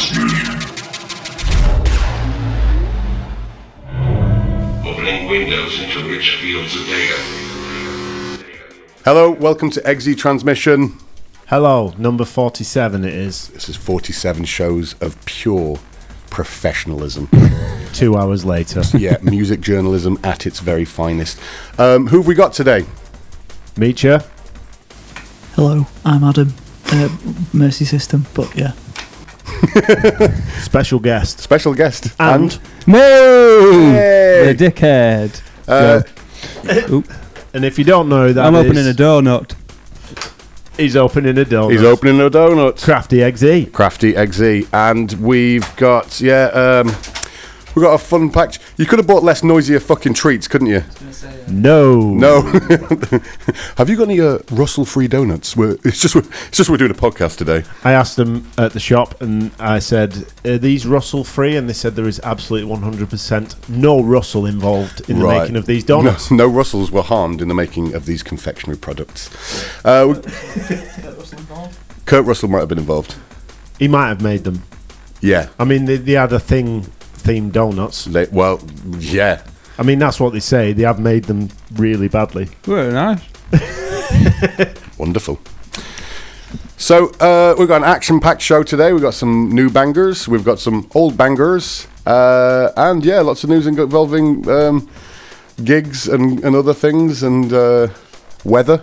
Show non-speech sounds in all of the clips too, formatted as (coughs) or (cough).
transmission. Opening windows into rich fields of data. Hello, welcome to Exe Transmission. Hello, number 47 it is. This is 47 shows of pure professionalism. Two hours later. (laughs) yeah, music journalism at its very finest. Um, who have we got today? Meet you. Hello, I'm Adam. Uh, Mercy System, but yeah. (laughs) Special guest. Special guest. And, No! Hey! The dickhead. Uh, (coughs) Oop. and if you don't know that I'm is, opening a donut. He's opening a donut. he's opening a donut. Krafty EXE. Krafty EXE. And we've got, yeah, um, we've got a fun pack. You could have bought less noisier fucking treats, couldn't you? No. No. (laughs) have you got any uh, Russell free donuts? We're, it's just it's just we're doing a podcast today. I asked them at the shop and I said, Are these Russell free? And they said there is absolutely 100% no Russell involved in the making of these donuts. No, no Russells were harmed in the making of these confectionery products. Uh, we- Kurt Russell might have been involved. He might have made them. Yeah. I mean, they, they had a thing themed donuts. They, well, yeah. I mean, that's what they say. They have made them really badly. Very nice. (laughs) Wonderful. So uh, we've got an action-packed show today. We've got some new bangers. We've got some old bangers, uh, and yeah, lots of news involving um, gigs and, and other things and uh, weather.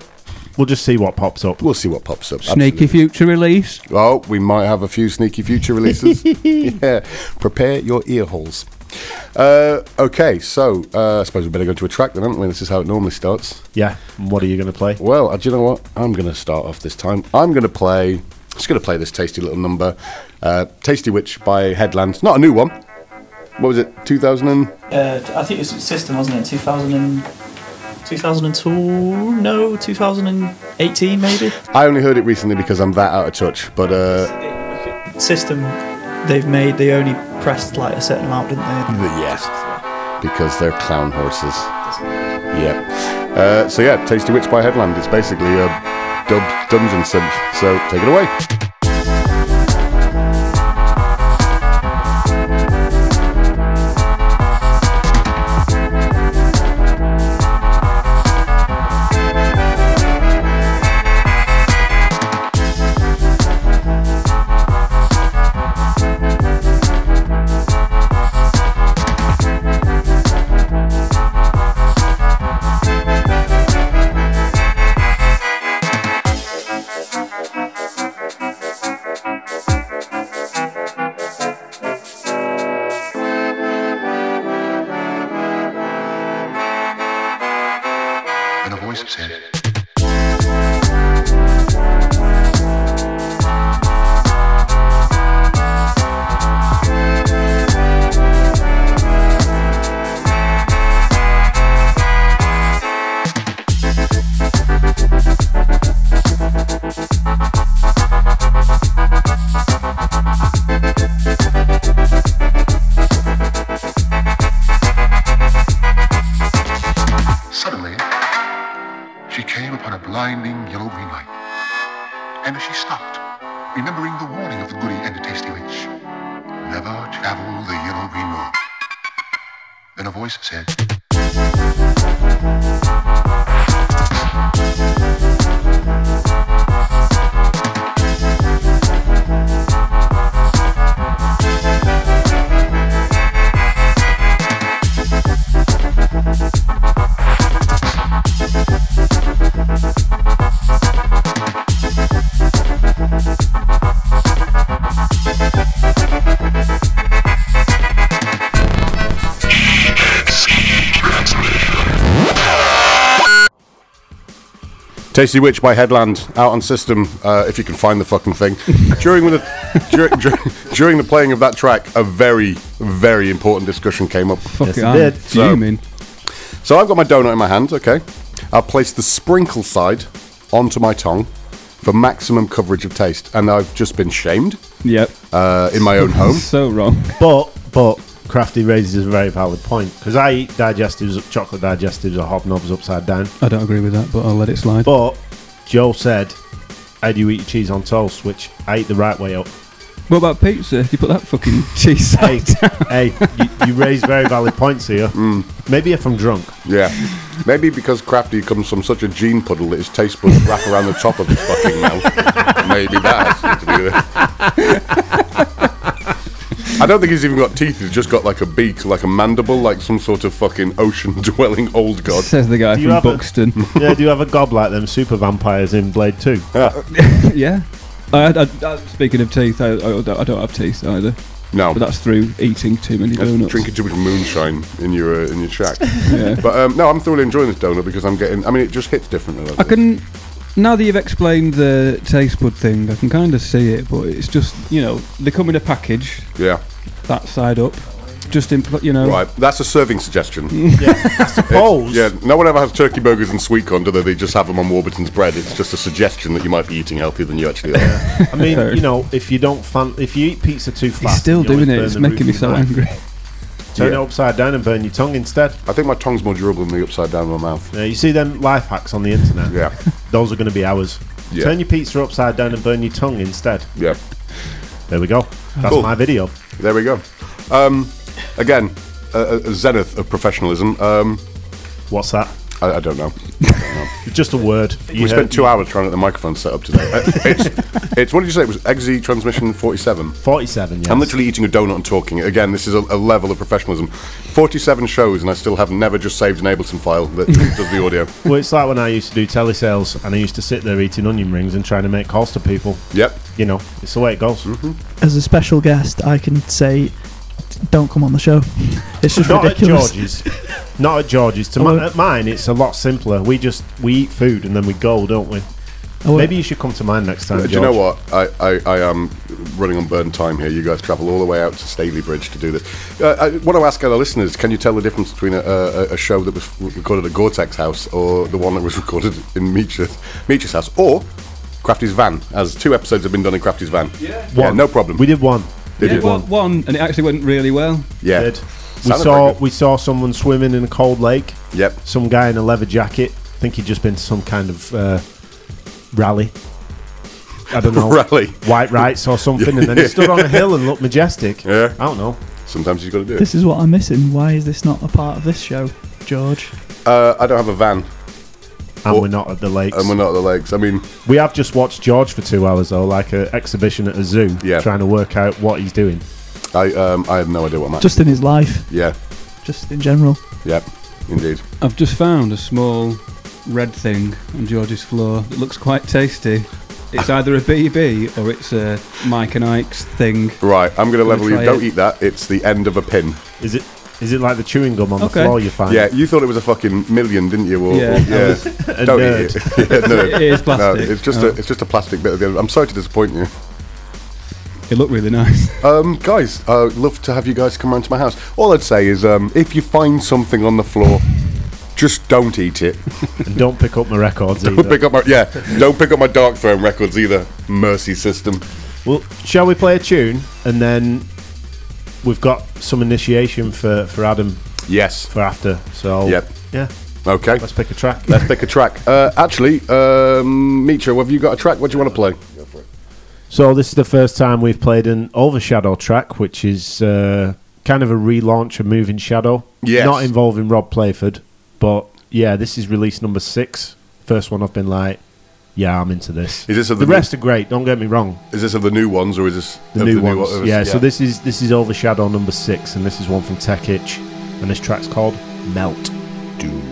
We'll just see what pops up. We'll see what pops up. Sneaky Absolutely. future release. Oh, we might have a few sneaky future releases. (laughs) yeah, prepare your ear holes. Uh, okay, so uh, I suppose we better go to a track then, haven't we? This is how it normally starts. Yeah. What are you going to play? Well, uh, do you know what? I'm going to start off this time. I'm going to play. I'm Just going to play this tasty little number, uh, "Tasty Witch" by Headland. Not a new one. What was it? 2000 and Uh, I think it was System, wasn't it? 2000 and 2002? No, 2018 maybe. I only heard it recently because I'm that out of touch. But uh, System, they've made. They only pressed like a certain amount, didn't they? yes, because they're clown horses. Yep. Uh, so yeah, "Tasty Witch" by Headland. It's basically a dubbed dungeon synth. So take it away. Tasty Witch by Headland out on system uh, if you can find the fucking thing. (laughs) during the dur- dur- during the playing of that track, a very very important discussion came up. Fuck Yes, it, it I'm did. So- So I've got my donut in my hand. Okay, I'll place the sprinkle side onto my tongue for maximum coverage of taste, and I've just been shamed Yep. uh, in my own (laughs) home. So wrong. But, but, Krafty raises a very valid point because I eat digestives, chocolate digestives, or hobnobs upside down. I don't agree with that, but I'll let it slide. But Joe said, "How do you eat your cheese on toast?" Which I eat the right way up. What about pizza? You put that fucking (laughs) cheese Hey, side down. hey, you, you raise very valid points here. (laughs) Mm. Maybe if I'm drunk. Yeah. Maybe because Krafty comes from such a gene puddle that his taste buds wrap around the top of his fucking mouth. (laughs) Maybe that has something to do with it. I don't think he's even got teeth. He's just got like a beak, like a mandible, like some sort of fucking ocean-dwelling (laughs) old god. Says the guy Do you from have a- Buxton. (laughs) Yeah, do you have a gob like them super vampires in Blade 2? (laughs) yeah. I, I, I, speaking of teeth, I, I, don't, I don't have teeth either. No. But that's through eating too many That's donuts. drinking too much moonshine in your uh, in your shack. Yeah. But um, no, I'm thoroughly enjoying this donut because I'm getting. I mean, it just hits differently. I can. Now that you've explained the taste bud thing, I can kind of see it, but it's just you know they come in a package, Yeah. that side up, just in pl- you know. Right. That's a serving suggestion. (laughs) I suppose. Yeah, no one ever has turkey burgers and sweet corn, do they? They just have them on Warburton's bread. It's just a suggestion that you might be eating healthier than you actually are. I mean, (laughs) Fair. you know, if you don't fan, if you eat pizza too fast, He's still doing it. burn It's making me so angry. Turn Yeah. it upside down and burn your tongue instead. I think my tongue's more durable than the upside down of my mouth. Yeah, you see them life hacks on the internet. Yeah, (laughs) Those are going to be ours. Yeah. Turn your pizza upside down and burn your tongue instead. yeah. There we go. That's Cool. my video. There we go. Um, again, a, a a zenith of professionalism. Um, What's that? I, I don't know. It's (laughs) just a word. You we heard- spent two hours trying to get the microphone set up today. Uh, it's, (laughs) it's what did you say? It was EXE transmission 47. 47, yes. I'm literally eating a donut and talking. Again, this is a, a level of professionalism. 47 shows, and I still have never just saved an Ableton file that (laughs) does the audio. Well, it's like when I used to do telesales and I used to sit there eating onion rings and trying to make calls to people. Yep. You know, it's the way it goes. As a special guest, I can say, don't come on the show. It's just Not ridiculous. at George's. Not at George's. To mi- well- at mine, it's a lot simpler. We just we eat food and then we go, don't we? Oh, Maybe you should come to mine next time. Do you know what? I, I, I am running on burn time here. You guys travel all the way out to Stalybridge to do this. Uh, I want to ask our listeners can you tell the difference between a, a, a show that was recorded at Gore Tech's house or the one that was (laughs) recorded in Meech's, Meech's house or Krafty's van, as two episodes have been done in Krafty's van? Yeah, One. no problem. We did one. Did Yeah, you? well, one, and it actually went really well. yeah. Did. We Sounded saw very we saw someone swimming in a cold lake. Yep. Some guy in a leather jacket. I think he'd just been to some kind of uh, rally. I don't know. (laughs) Rally. White rights or something, and then he stood on a hill and looked majestic. (laughs) Yeah. I don't know. Sometimes you've got to do it. this is what I'm missing. Why is this not a part of this show, George? Uh, I don't have a van, And Well, we're not at the lakes. and we're not at the lakes. I mean, We have just watched George for two hours though, like an exhibition at a zoo, Yeah. trying to work out what he's doing. I um, I have no idea what I'm. Just in his life, yeah, just in general. Yep, indeed. I've just found a small red thing on George's floor that looks quite tasty. It's either a BB or it's a Mike and Ike's thing. Right, I'm going to level you. try Don't it. eat that. It's the end of a pin. Is it? Is it like the chewing gum on Okay. the floor you find? Yeah, you thought it was a fucking million, didn't you? Or, Yeah, or- I yeah. was- (laughs) A Don't nerd. eat it. (laughs) yeah, no. (laughs) It is No, plastic. it's just Oh. a it's just a plastic bit of the. I'm sorry to disappoint you, It looked really nice. um, guys. I'd love to have you guys come round to my house. All I'd say is, um, if you find something on the floor, just don't eat it. And don't pick up my records Don't either. pick up my yeah. Don't pick up my Darkthrone records either. Mercy system. Well, shall we play a tune and then we've got some initiation for for Adam Yes. for after. So Yep. yeah, Okay. let's pick a track. Let's pick a track. Uh, actually, um, Meecha, have you got a track? What do you want to play? So this is the first time we've played an Overshadow track, which is uh, kind of a relaunch of Moving Shadow. Yes. Not involving Rob Playford, but yeah, this is release number six. First one I've been like, yeah, I'm into this. Is this of the the, rest are great. Don't get me wrong. Is this of the new ones or is this The new the ones, one- yeah, So this is this is Overshadow number six, and this is one from Tech Itch, and this track's called Melt. do.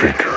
Disfigure,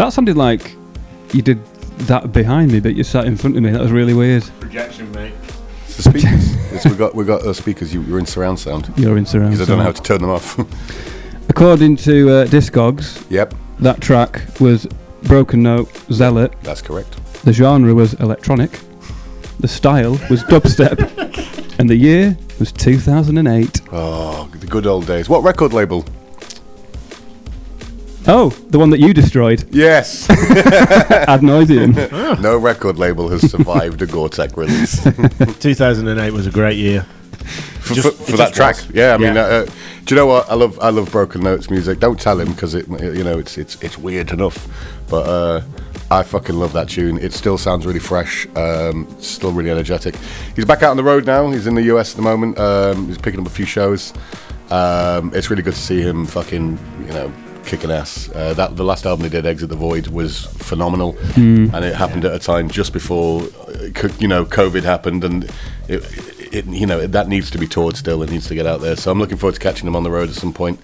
That sounded like you did that behind me, but you sat in front of me. That was really weird. Projection, mate. It's the speakers. (laughs) it's, we got we got uh, speakers. You, you're in surround sound You're in surround. because I don't know how to turn them off. (laughs) According to uh, Discogs, yep, that track was Broken Note Zealot. that's correct. The genre was electronic. The style was dubstep. (laughs) and the year was 2008. Oh, the good old days. What record label? Oh, the one that you destroyed, Yes. Ad Noiseam. no idea. No record label has survived a Gore Tech's release (laughs) 2008 was a great year. for, Just- for, it for that just track. was. Yeah, I mean, Yeah. Uh, uh, do you know what? I love I love Broken Notes music. Don't tell him because it you know it's it's it's weird enough, but uh, I fucking love that tune. It still sounds really fresh. Um, still really energetic. He's back out on the road now. He's in the US at the moment. Um, he's picking up a few shows. Um, it's really good to see him fucking you know kicking ass. Uh, that the last album they did, Exit the Void, was phenomenal, and it happened at a time just before uh, you know COVID happened, and it, it you know that needs to be toured still. It needs to get out there. So I'm looking forward to catching them on the road at some point.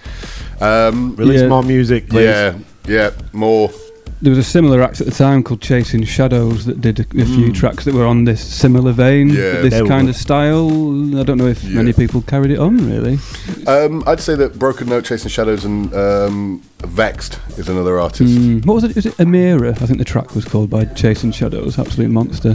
Um, Release Yeah. more music, please. yeah, yeah, more. There was a similar act at the time called Chasing Shadows that did a, a few Hmm. tracks that were on this similar vein, Yeah. this They were kind of style. I don't know if Yeah. many people carried it on, really. Um, I'd say that Broken Note, Chasing Shadows, and um, Vex'd is another artist. Mm, what was it? Was it Amira? I think the track was called by Chasing Shadows. Absolute monster.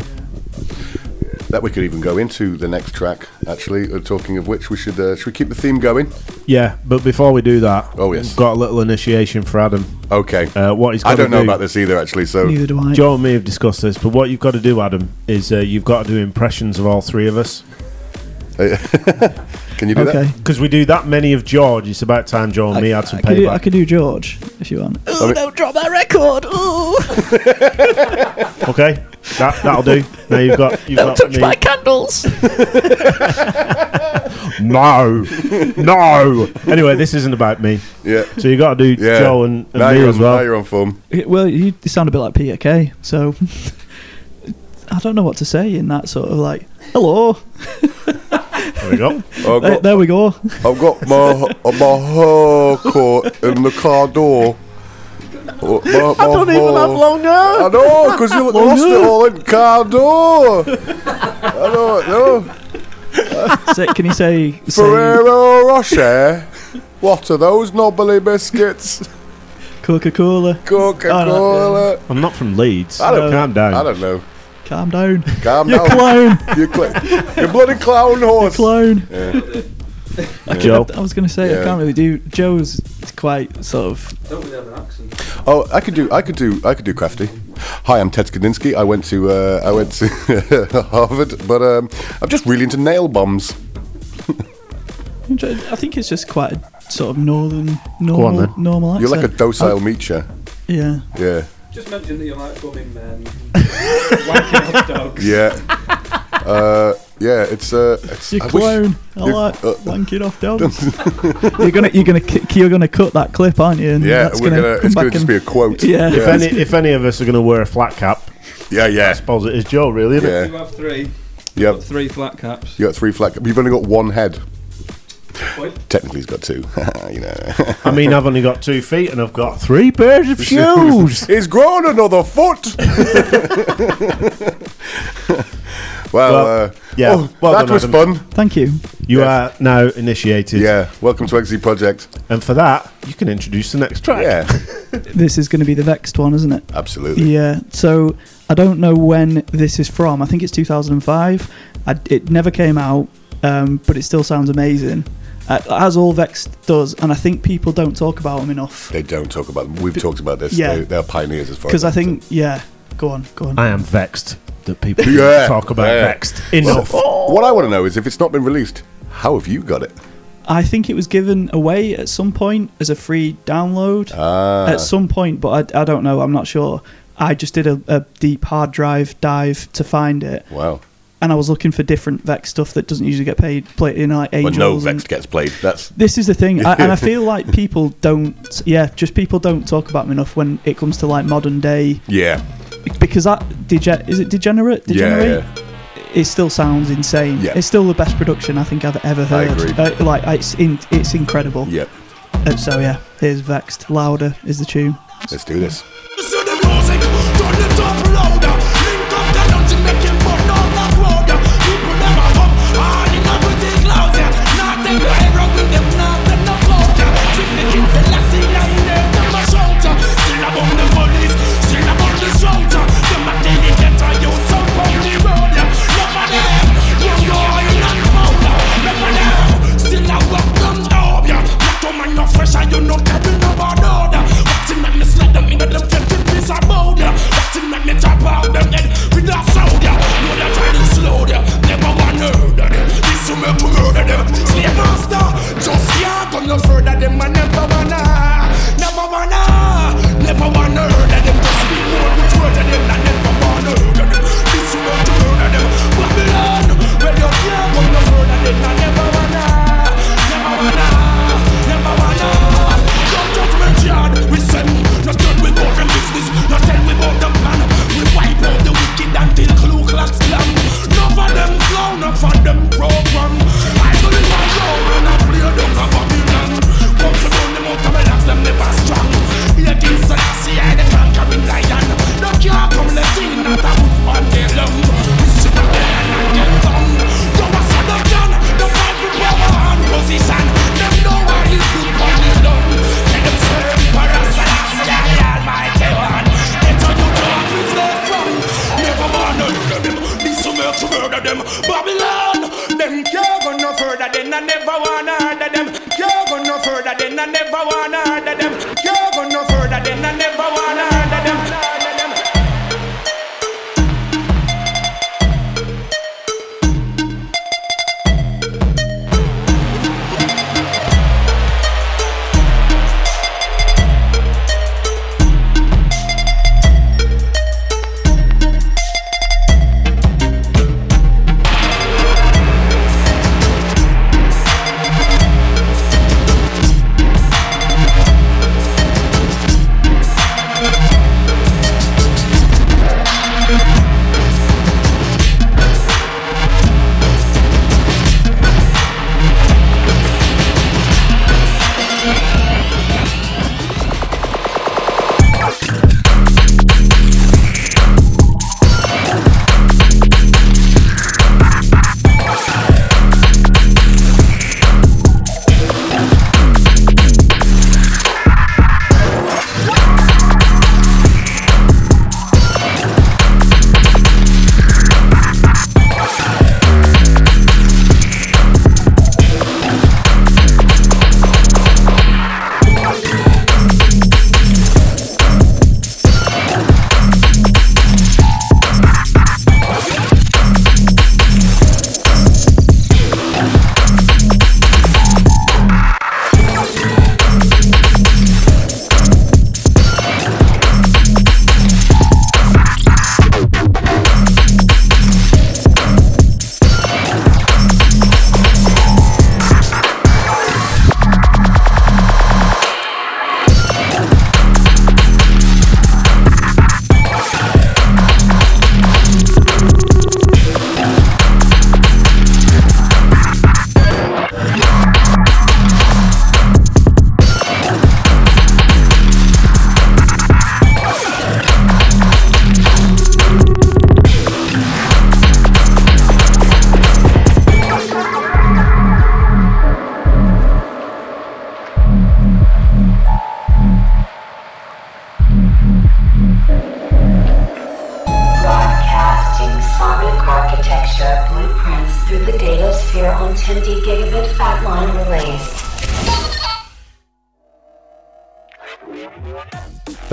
That we could even go into the next track. Actually, uh, talking of which, we should uh, should we keep the theme going? Yeah, but before we do that, Oh, yes. we've got a little initiation for Adam. Okay. Uh, what he's I don't know do, about this either, actually. So Neither do I. Joe and me have discussed this, but what you've got to do, Adam, is uh, you've got to do impressions of all three of us. (laughs) can you do that? Okay. that? Because we do that many of George, it's about time Joe and me had some I could, do, I payback. could do George if you want. Oh, mean- don't drop that record! Ooh, (laughs) (laughs) Okay, that that'll do. Now you've got you've don't got touch me. my candles! (laughs) No, no. Anyway, this isn't about me. Yeah. So you got to do Yeah. Joe and, and now me you're as on, Now well. you're on form. well, you, you sound a bit like Peter Kay, so (laughs) I don't know what to say in that sort of like, hello, There we go. (laughs) I've there, got, there we go. I've got my my hair caught in the car door. Oh, My, I don't even have long hair. I know, because you (laughs) lost it all in car door. I don't know. (laughs) Say, can you say, say Ferrero Rocher. What are those knobbly biscuits? Coca Cola? Coca Cola. I'm not from Leeds. I don't calm down. I don't know. Calm down. Calm You down. clown. You, cl- you bloody clown horse. clown. Yeah. Joe. I was going to say, Yeah. I can't really do. Joe's quite sort of. Don't really have an accent. Oh, I could do. I could do. I could do crafty. Hi, I'm Ted Kaczynski. I went to. Uh, I went to (laughs) Harvard, but um, I'm just really into nail bombs. I think it's just quite a sort of northern, on normal, then. normal You're like a docile meacher. Yeah. Yeah. Just mention that you like bumming men. (laughs) Wanking off dogs. Yeah. (laughs) uh, yeah. It's. Uh, it's You I wish- clown. I you- like uh, wanking off dogs. (laughs) you're gonna, you're gonna, you're gonna cut that clip, aren't you? And yeah, that's we're gonna. come it's gonna just and- be a quote. Yeah. If any (laughs) if any of us are going to wear a flat cap, Yeah. yeah, I Yeah. suppose it is Joe, really, isn't it? Yeah. have three. You have. three flat caps. You got three flat. You've only got one head. What? Technically, he's got two. (laughs) you know. I mean, I've only got two feet and I've got three pairs of shoes. He's grown another foot. Well, Well, uh, yeah, oh, well that done, was Adam. fun. Thank you. You Yeah. are now initiated. Yeah. Welcome to EXE Project. And for that, you can introduce the next track. Yeah. (laughs) This is going to be the Vex'd one, isn't it? Absolutely. Yeah. So I don't know when this is from. I think it's 2005. I, it never came out, um, but it still sounds amazing. Uh, as all Vex'd does, and I think people don't talk about them enough. They don't talk about them. We've talked about this. Yeah. They, they're pioneers as far Because as I I'm think, yeah. Go on, go on. I am vexed that people (laughs) Yeah, talk about yeah. vexed concerned. enough. So, what I want to know is if it's not been released, how have you got it? I think it was given away at some point as a free download. Ah. at some point, but I, I don't know. I'm not sure. I just did a, a deep hard drive dive to find it, wow. and I was looking for different Vex stuff that doesn't usually get paid played in like When Angels. no and- Vex'd gets played. That's this is the thing, I, and I (laughs) feel like people don't. Yeah, just people don't talk about them enough when it comes to like modern day yeah. because that dege- is it degenerate degenerate. Yeah, It still sounds insane. Yeah. It's still the best production I think I've ever heard. I heard. agree. Uh, like it's in, it's incredible. Yep. Uh, so yeah, here's Vex'd. Louder is the tune. Let's do this.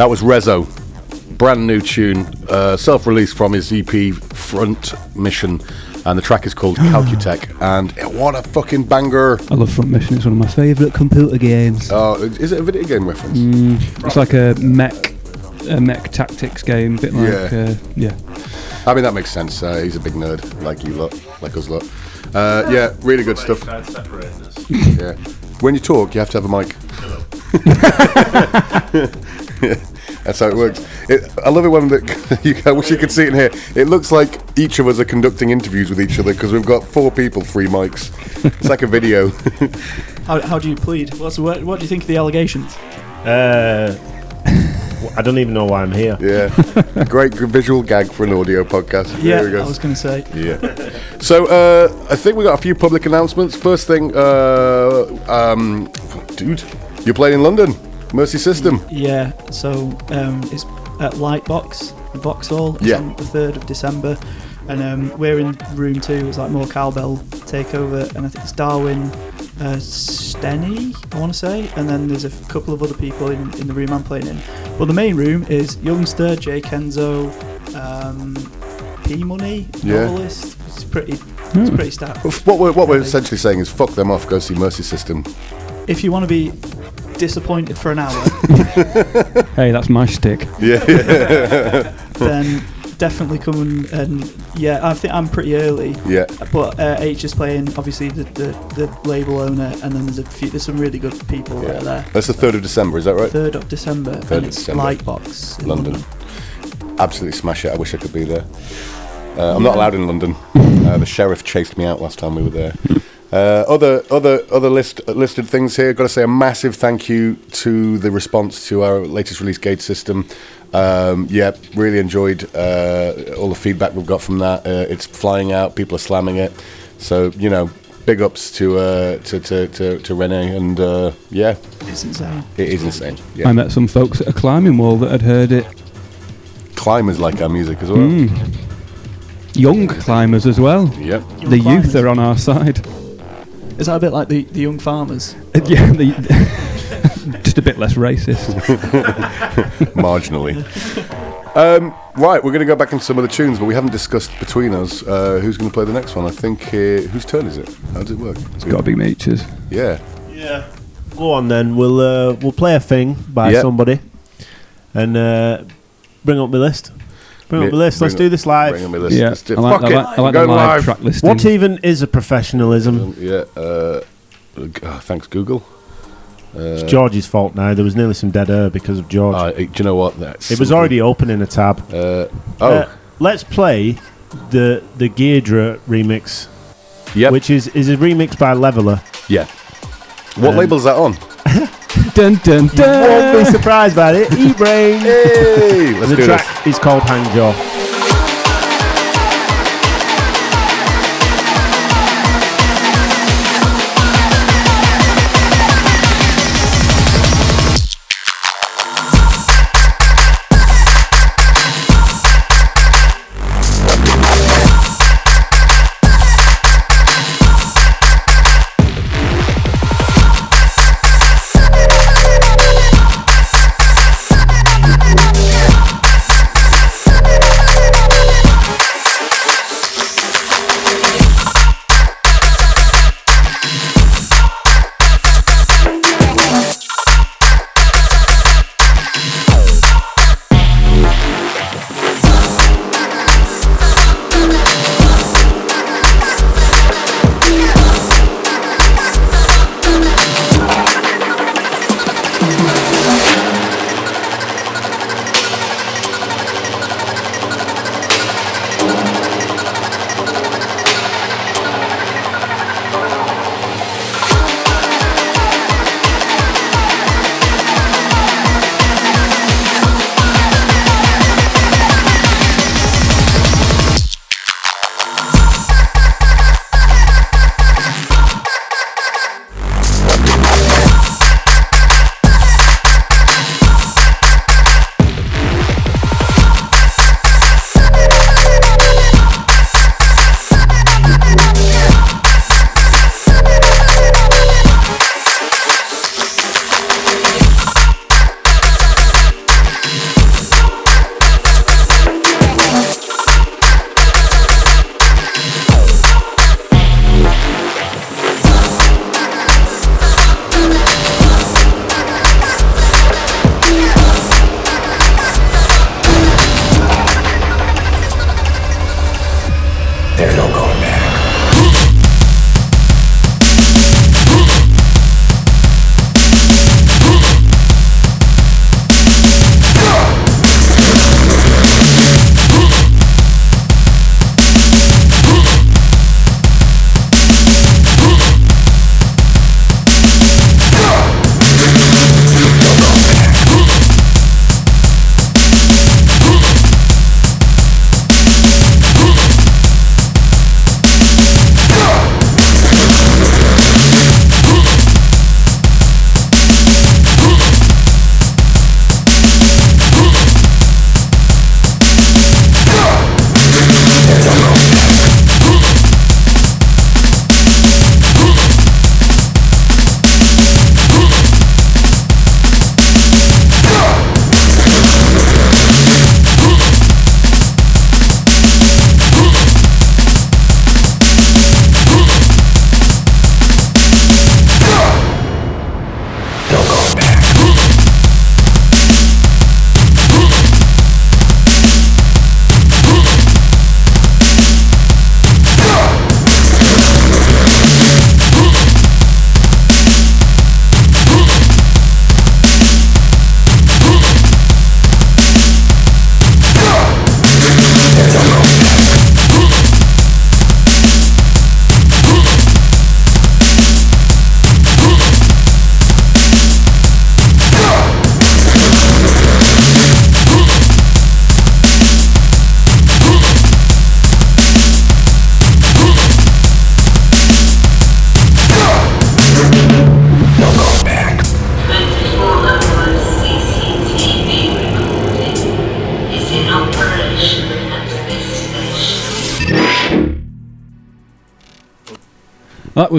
That was Reso. Brand new tune, uh, self released from his EP Front Mission. And the track is called (gasps) Calcutec. And what a fucking banger. I love Front Mission. It's one of my favourite computer games. Uh, is it a video game reference? It's like a mech, a mech tactics game, a bit like Yeah. uh, yeah. I mean, that makes sense. Uh, he's a big nerd, like you lot, like us lot. Uh, yeah, really good stuff. (laughs) Yeah. When you talk, you have to have a mic. (laughs) (laughs) That's how it works. It, I love it when the, (laughs) you, I wish you could see it in here. It looks like each of us are conducting interviews with each other because we've got four people, three mics. It's like a video. (laughs) How, how do you plead? What's, what, what do you think of the allegations? Uh, I don't even know why I'm here. Yeah, (laughs) great visual gag for an audio podcast. Yeah, we go. I was going to say. Yeah. So uh, I think we got a few public announcements. First thing, uh, um, dude, you're playing in London, Mercy System. Yeah, so um, it's at Lightbox, the Vauxhall. It's Yeah. on the 3rd of December. And um, we're in room two. It's like more cowbell takeover. And I think it's Darwin uh, Stenny, I want to say. And then there's a f- couple of other people in, in the room I'm playing in. But the main room is Youngsta, J Kenzo, um, P Money, Yeah. novelist. It's pretty, it's pretty stacked. What we're, what we're essentially saying is fuck them off, go see Mercy System. If you want to be disappointed for an hour, (laughs) Hey, that's my stick. Yeah, yeah, (laughs) then definitely come and, and yeah, I think I'm pretty early. yeah. But uh, H is playing, obviously the, the, the label owner, and then there's a few, there's some really good people that are there. That's the 3rd of December, is that right? Third of December, 3rd of it's December. Lightbox in London. Absolutely smash it. I wish I could be there. Uh, I'm not allowed in London. (laughs) Uh, the sheriff chased me out last time we were there. Uh, other other other list uh, listed things here. Got to say a massive thank you to the response to our latest release, Gauge System. Um, yeah, really enjoyed uh, all the feedback we've got from that. Uh, it's flying out. People are slamming it. So you know, big ups to uh, to, to to to Rene and uh, yeah, It's insane. it is insane. I met some folks at a climbing wall that had heard it. climbers like our music as well. Mm. Young climbers as well. Yep. Young the climbers. youth are on our side. Is that a bit like the, the young farmers? Uh, yeah, the, (laughs) just a bit less racist. (laughs) marginally. Um, right, we're going to go back into some of the tunes, but we haven't discussed between us uh, who's going to play the next one. I think uh, whose turn is it? How does it work? It's got to be Meechers. Yeah, Yeah. Go on then. We'll uh, we'll play a thing by Yep. somebody, and uh, bring up my list. Bring up Yeah, my list. Let's do this live. bring on my list. Yeah, Let's do- I like, fuck I it, like, I like we're the going live live. track listing. What even is a professionalism? Um, yeah. Uh, oh, thanks, Google. It's George's fault now. There was nearly some dead air because of George. Uh, do you know what? That's it was something- already open in a tab. Uh, oh, Uh, let's play the the Gydra remix, yep. which is is a remix by Levela. yeah. What um, label is that on? (laughs) Dun, dun, Won't be surprised by it. E Brain. Hey, let's the do track is called Hang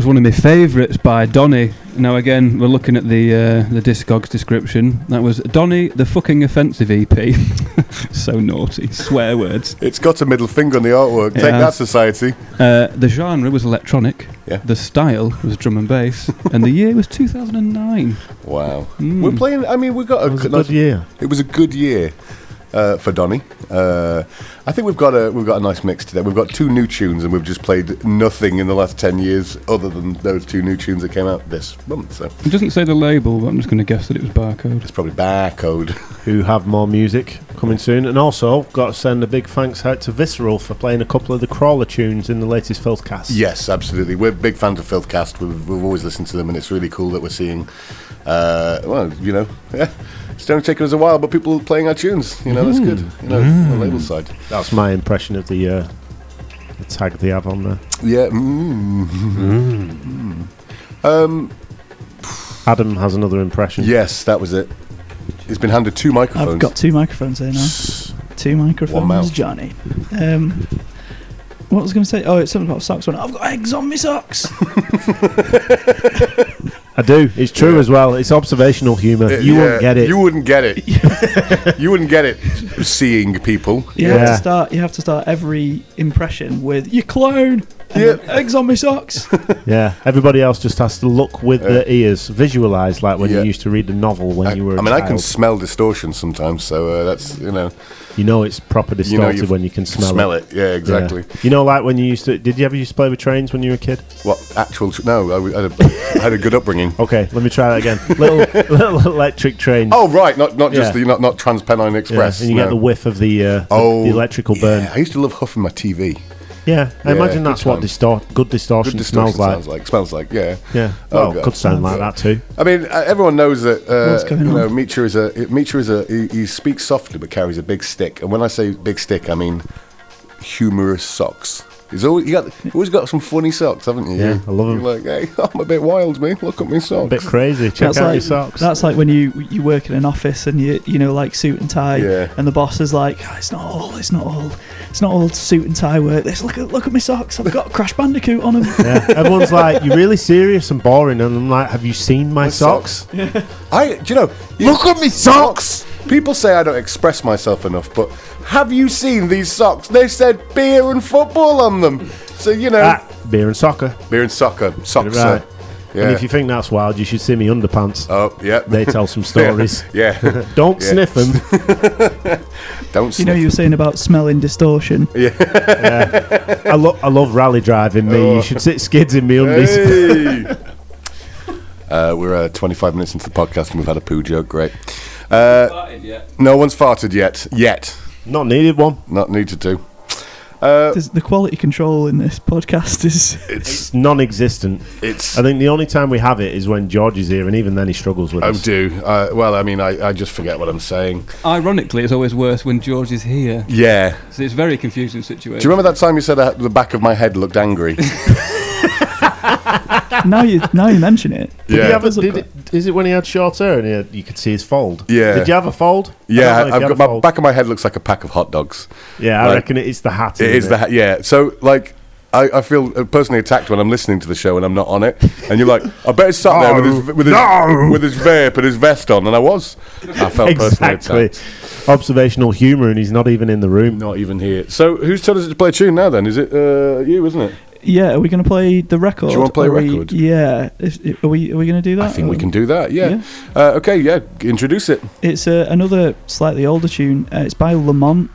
one of my favourites by Donny. Now again, we're looking at the uh, the Discogs description. That was Donny, the fucking offensive EP. (laughs) so naughty, swear words. It's got a middle finger on the artwork. Take Yeah. that, society. Uh, the genre was electronic. Yeah. The style was drum and bass, (laughs) and the year was 2009. Wow. Mm. We're playing. I mean, we've got a, It was a nice- good year. It was a good year uh, for Donny. Uh, I think we've got a we've got a nice mix today. We've got two new tunes, and we've just played nothing in the last ten years other than those two new tunes that came out this month. So It doesn't say the label, but I'm just going to guess that it was Barcode. it's probably barcode. (laughs) Who have more music coming soon, and also got to send a big thanks out to Visceral for playing a couple of the crawler tunes in the latest Filthcast. Yes, absolutely. We're big fans of Filthcast. We've, we've always listened to them, and it's really cool that we're seeing. Uh, well, you know, yeah, (laughs) it's only taken us a while, but people playing our tunes. You know, that's good. You know, on the label side. That's my impression of the, uh, the tag they have on there. Yeah. Mm. Um, Adam has another impression. yes, that was it. He's been handed two microphones. I've got two microphones here now. Two microphones, mouth. Johnny. Um, what was I going to say? Oh, it's something about socks. One. I've got eggs on my socks. (laughs) (laughs) I do. It's true as well. It's observational humour. You yeah, wouldn't get it. You wouldn't get it. (laughs) you wouldn't get it. Seeing people. You have Yeah. to start. You have to start every impression with "you clone." Yeah. eggs on my socks. (laughs) yeah. Everybody else just has to look with their ears, visualise like when Yeah. you used to read a novel when I, you were. I a mean, I can smell distortion sometimes, so uh, that's you know, You know it's proper you know, distorted when you can smell, it. smell it. it. Yeah, exactly. Yeah. You know, like when you used to. Did you ever used to play with trains when you were a kid? What actual? Tr- no, I had a, I had a good upbringing. (laughs) Okay, let me try that again. little, (laughs) little electric train. Oh right, not not just Yeah. the not not Transpennine Yeah, Express. and you no. get the whiff of the, uh, oh the electrical burn. Yeah, I used to love huffing my TV. Yeah, I Yeah, imagine good that's what times. distort, good distortion, Good distortion smells like. sounds like. Smells like. Yeah. Yeah, Oh, well, God. could sound like that too. I mean, uh, everyone knows that What's uh, going you know on? Meecha is a Meecha is a he, he speaks softly but carries a big stick. And when I say big stick, I mean humorous socks. He's always you got you always got some funny socks, haven't you? Yeah, I love 'em. You're like, hey, (laughs) I'm a bit wild, me. Look at me socks. A bit crazy. Check that's out like your socks. that's like when you you work in an office and you you know like suit and tie, Yeah. and the boss is like, "Oh, it's not all, it's not all, it's not all suit and tie work. This look at look at my socks. I've got a Crash Bandicoot on them. (laughs) yeah. Everyone's like, you're really serious and boring, and I'm like, have you seen my, My socks? (laughs) I, do you know? you- Look at me socks. People say I don't express myself enough, but have you seen these socks? They said beer and football on them. So you know, Ah, beer and soccer. beer and soccer, socks. Right. uh, And if you think that's wild, you should see me underpants. Oh yeah. They tell some (laughs) stories. Yeah. (laughs) Don't Yeah. sniff them. (laughs) don't. You know, you were saying about smelling distortion. I, lo- I love rally driving me. You should sit skids in me undies. Hey. uh, we're uh, 25 minutes into the podcast and we've had a poo joke. Great. Uh, no one's farted yet. Yet. Not needed one. Not needed to. Uh, There's, the quality control in this podcast is (laughs) it's It's non-existent. it's. I think the only time we have it is when George is here, and even then he struggles with it. I us. do. Uh, well, I mean, I, I just forget what I'm saying. Ironically, it's always worse when George is here. Yeah. So it's a very confusing situation. Do you remember that time you said I, the back of my head looked angry? (laughs) now you now you mention it. Did Yeah. he have a, did it, is it when he had short hair and he had, you could see his fold? Yeah. Did you have a fold? I yeah, don't know if I've you had got a my fold. back of my head looks like a pack of hot dogs. Yeah, I like- reckon it's the hat. It isn't is that, yeah. So, like, I, I feel uh, personally attacked when I'm listening to the show and I'm not on it. And you're like, I bet he's sat there with his, with, his, No. with his vape and his vest on. And I was. I felt personally Exactly. attacked. Observational humour, and he's not even in the room. Not even here. So, who's told us to play a tune now then? Is it uh, you, isn't it? Yeah, are we going to play the record? Do you wanna play Are we- record? yeah. Is- are we are we going to do that? I think we can do that, yeah. Yeah. Uh, okay, yeah, introduce it. It's uh, another slightly older tune. Uh, it's by Lamont,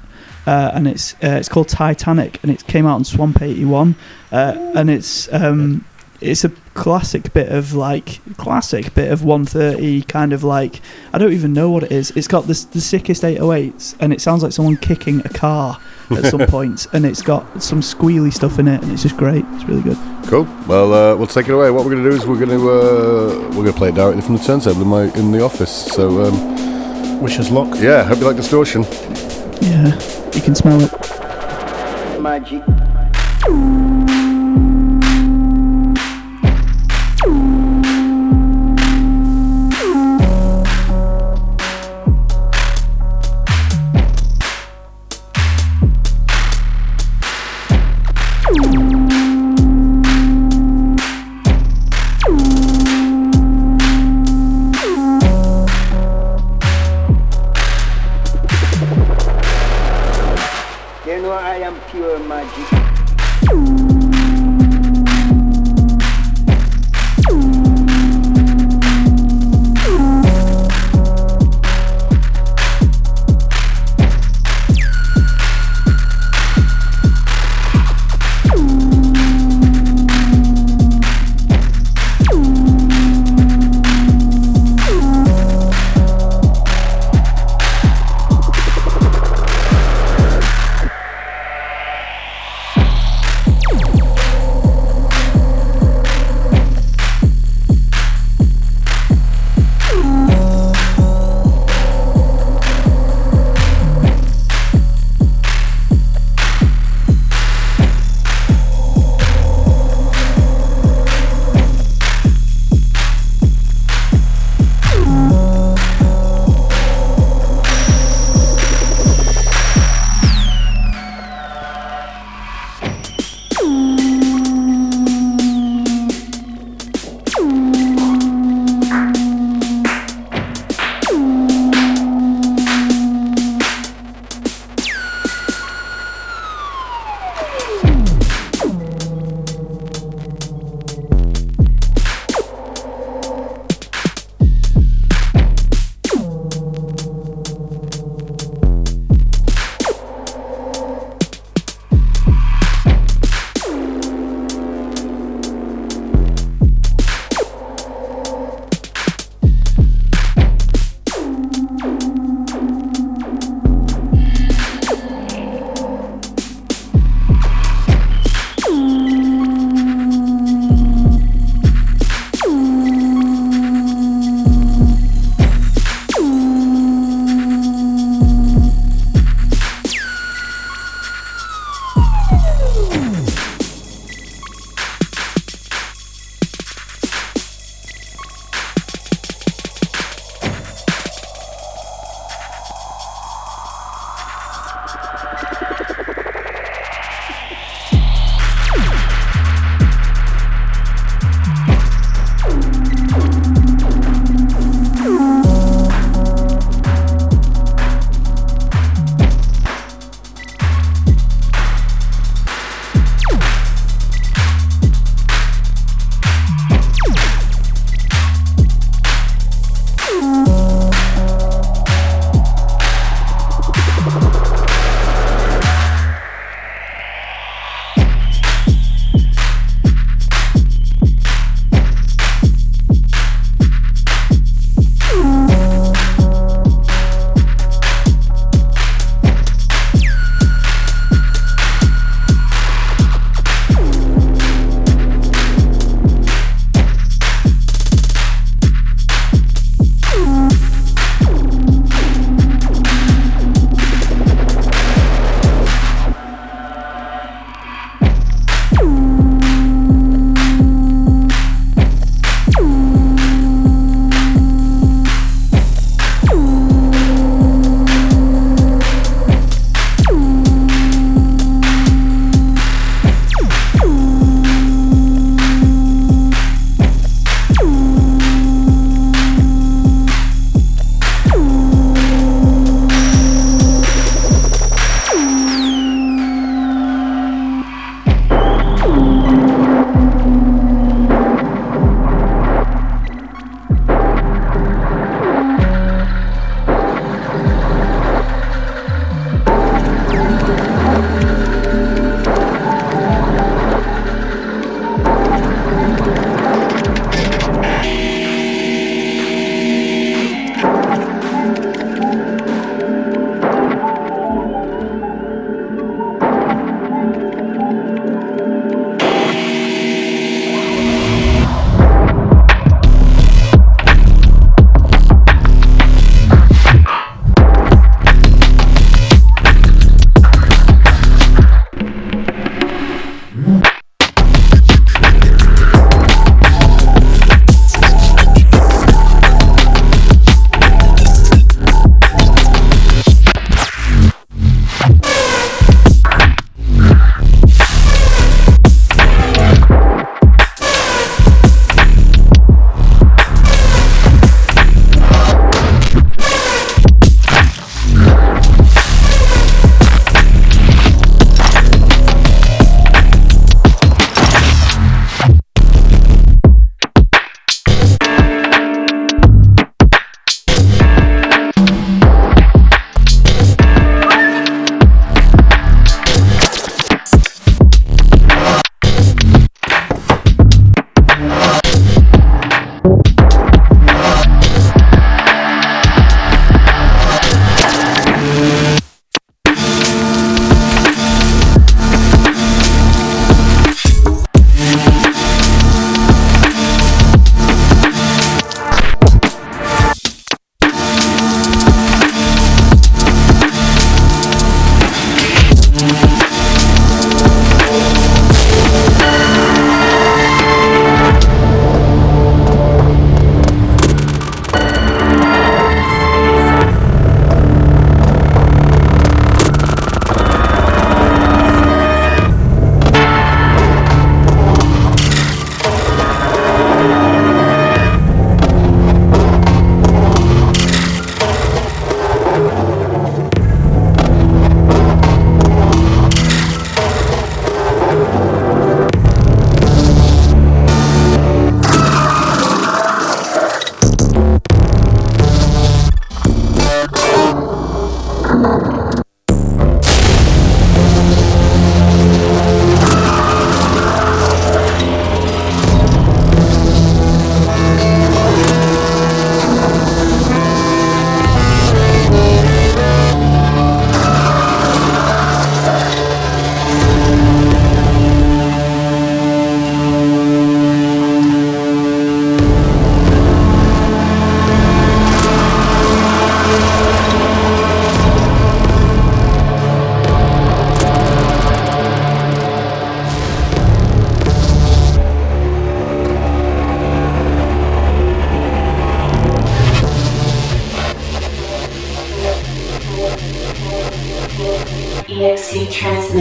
uh, and it's uh, it's called Titanic, and it came out in Swamp '81, uh, and it's um, it's a classic bit of like classic bit of 130 kind of like I don't even know what it is. It's got this the sickest 808s, and it sounds like someone kicking a car at some (laughs) point, and it's got some squealy stuff in it, and it's just great. It's really good. Cool. Well, uh, we'll take it away. What we're going to do is we're going to uh, we're going to play it directly from the turntable in my in the office. So um, Wish us luck. yeah, hope you like distortion. Yeah, you can smell it.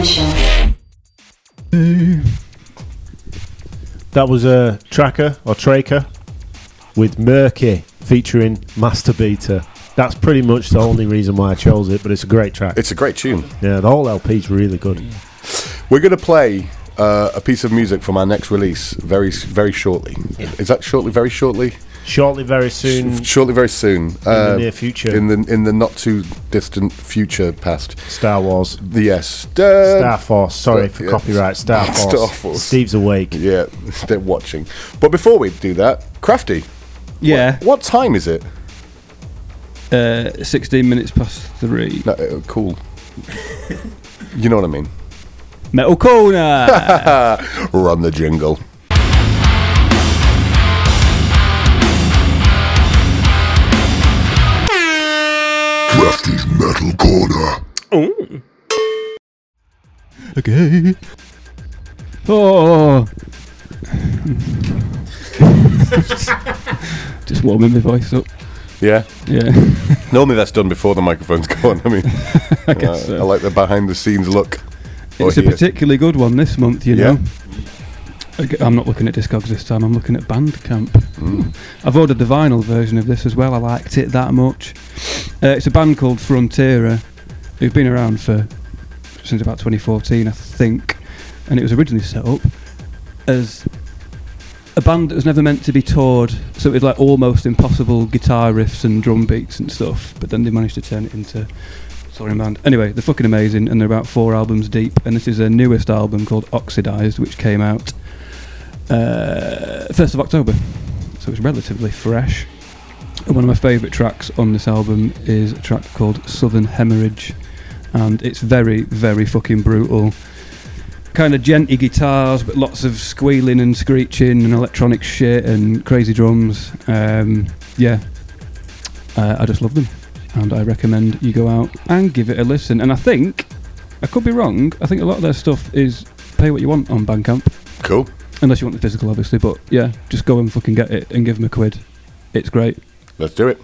Transmission. That was a Traka or Traka with Murky featuring Masturbeator. That's pretty much the only reason why I chose it, but it's a great track. It's a great tune. yeah, the whole LP's really good. We're going to play uh, a piece of music from our next release very, very shortly. Is that shortly? Very shortly? Shortly, very soon, shortly, very soon. In the near future. In the in the not too distant future past. Star Wars, Yes. Uh, Star Force. Sorry Star- for yeah. copyright. Star (laughs) Force. Star Force. Steve's awake. Yeah, (laughs) they're watching. But before we do that, Krafty, Yeah, what time is it? uh, 16 minutes past three. No, uh, cool. you know what I mean. Metal Corner! (laughs) Run the jingle. Krafty's Metal Corner. Oh. okay. Oh. (laughs) Just warming my voice up. Yeah. Yeah, (laughs) Normally that's done before the microphones go on. I mean, (laughs) I guess uh, so. I like the behind the scenes look. It's a particularly good one this month, you Yeah. know. I'm not looking at Discogs this time. I'm looking at Bandcamp. Mm. I've ordered the vinyl version of this as well. I liked it that much. Uh, it's a band called Frontierer, who've been around for since about 2014, I think, and it was originally set up as a band that was never meant to be toured. So it was like almost impossible guitar riffs and drum beats and stuff. But then they managed to turn it into touring band. Anyway, they're fucking amazing, and they're about four albums deep. And this is their newest album called Oxidized, which came out 1st of October. So it's relatively fresh. And one of my favourite tracks on this album is a track called Southern Hemorrhage. And it's very, very fucking brutal. Kind of djenty guitars, but lots of squealing and screeching and electronic shit and crazy drums. Um, yeah, uh, I just love them. And I recommend you go out and give it a listen. And I think, I could be wrong, I think a lot of their stuff is pay what you want on Bandcamp. Cool. Unless you want the physical, obviously. But yeah, just go and fucking get it and give them a quid. It's great. Let's do it.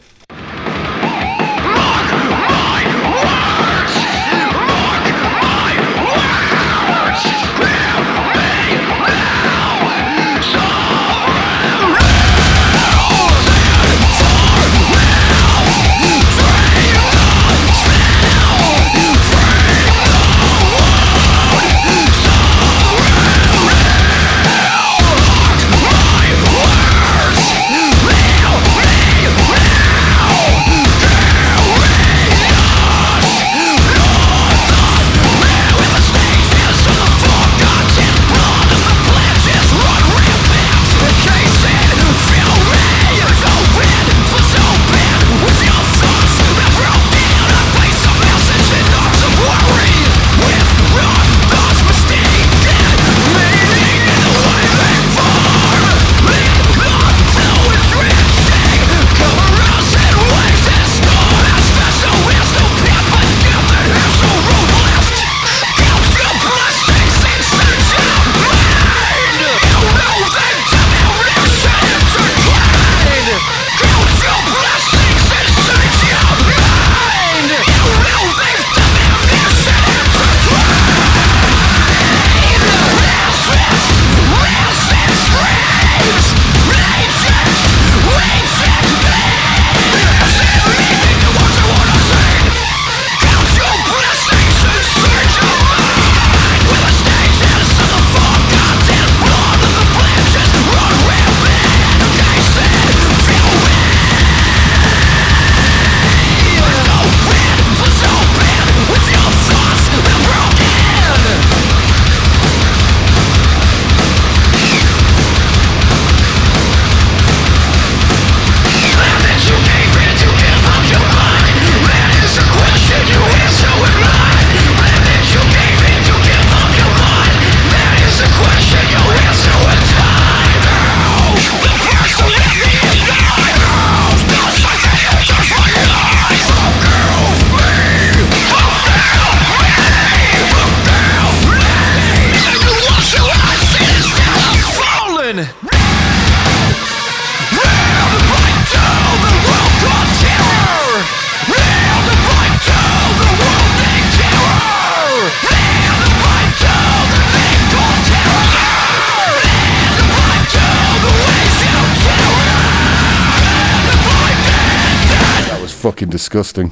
Fucking disgusting.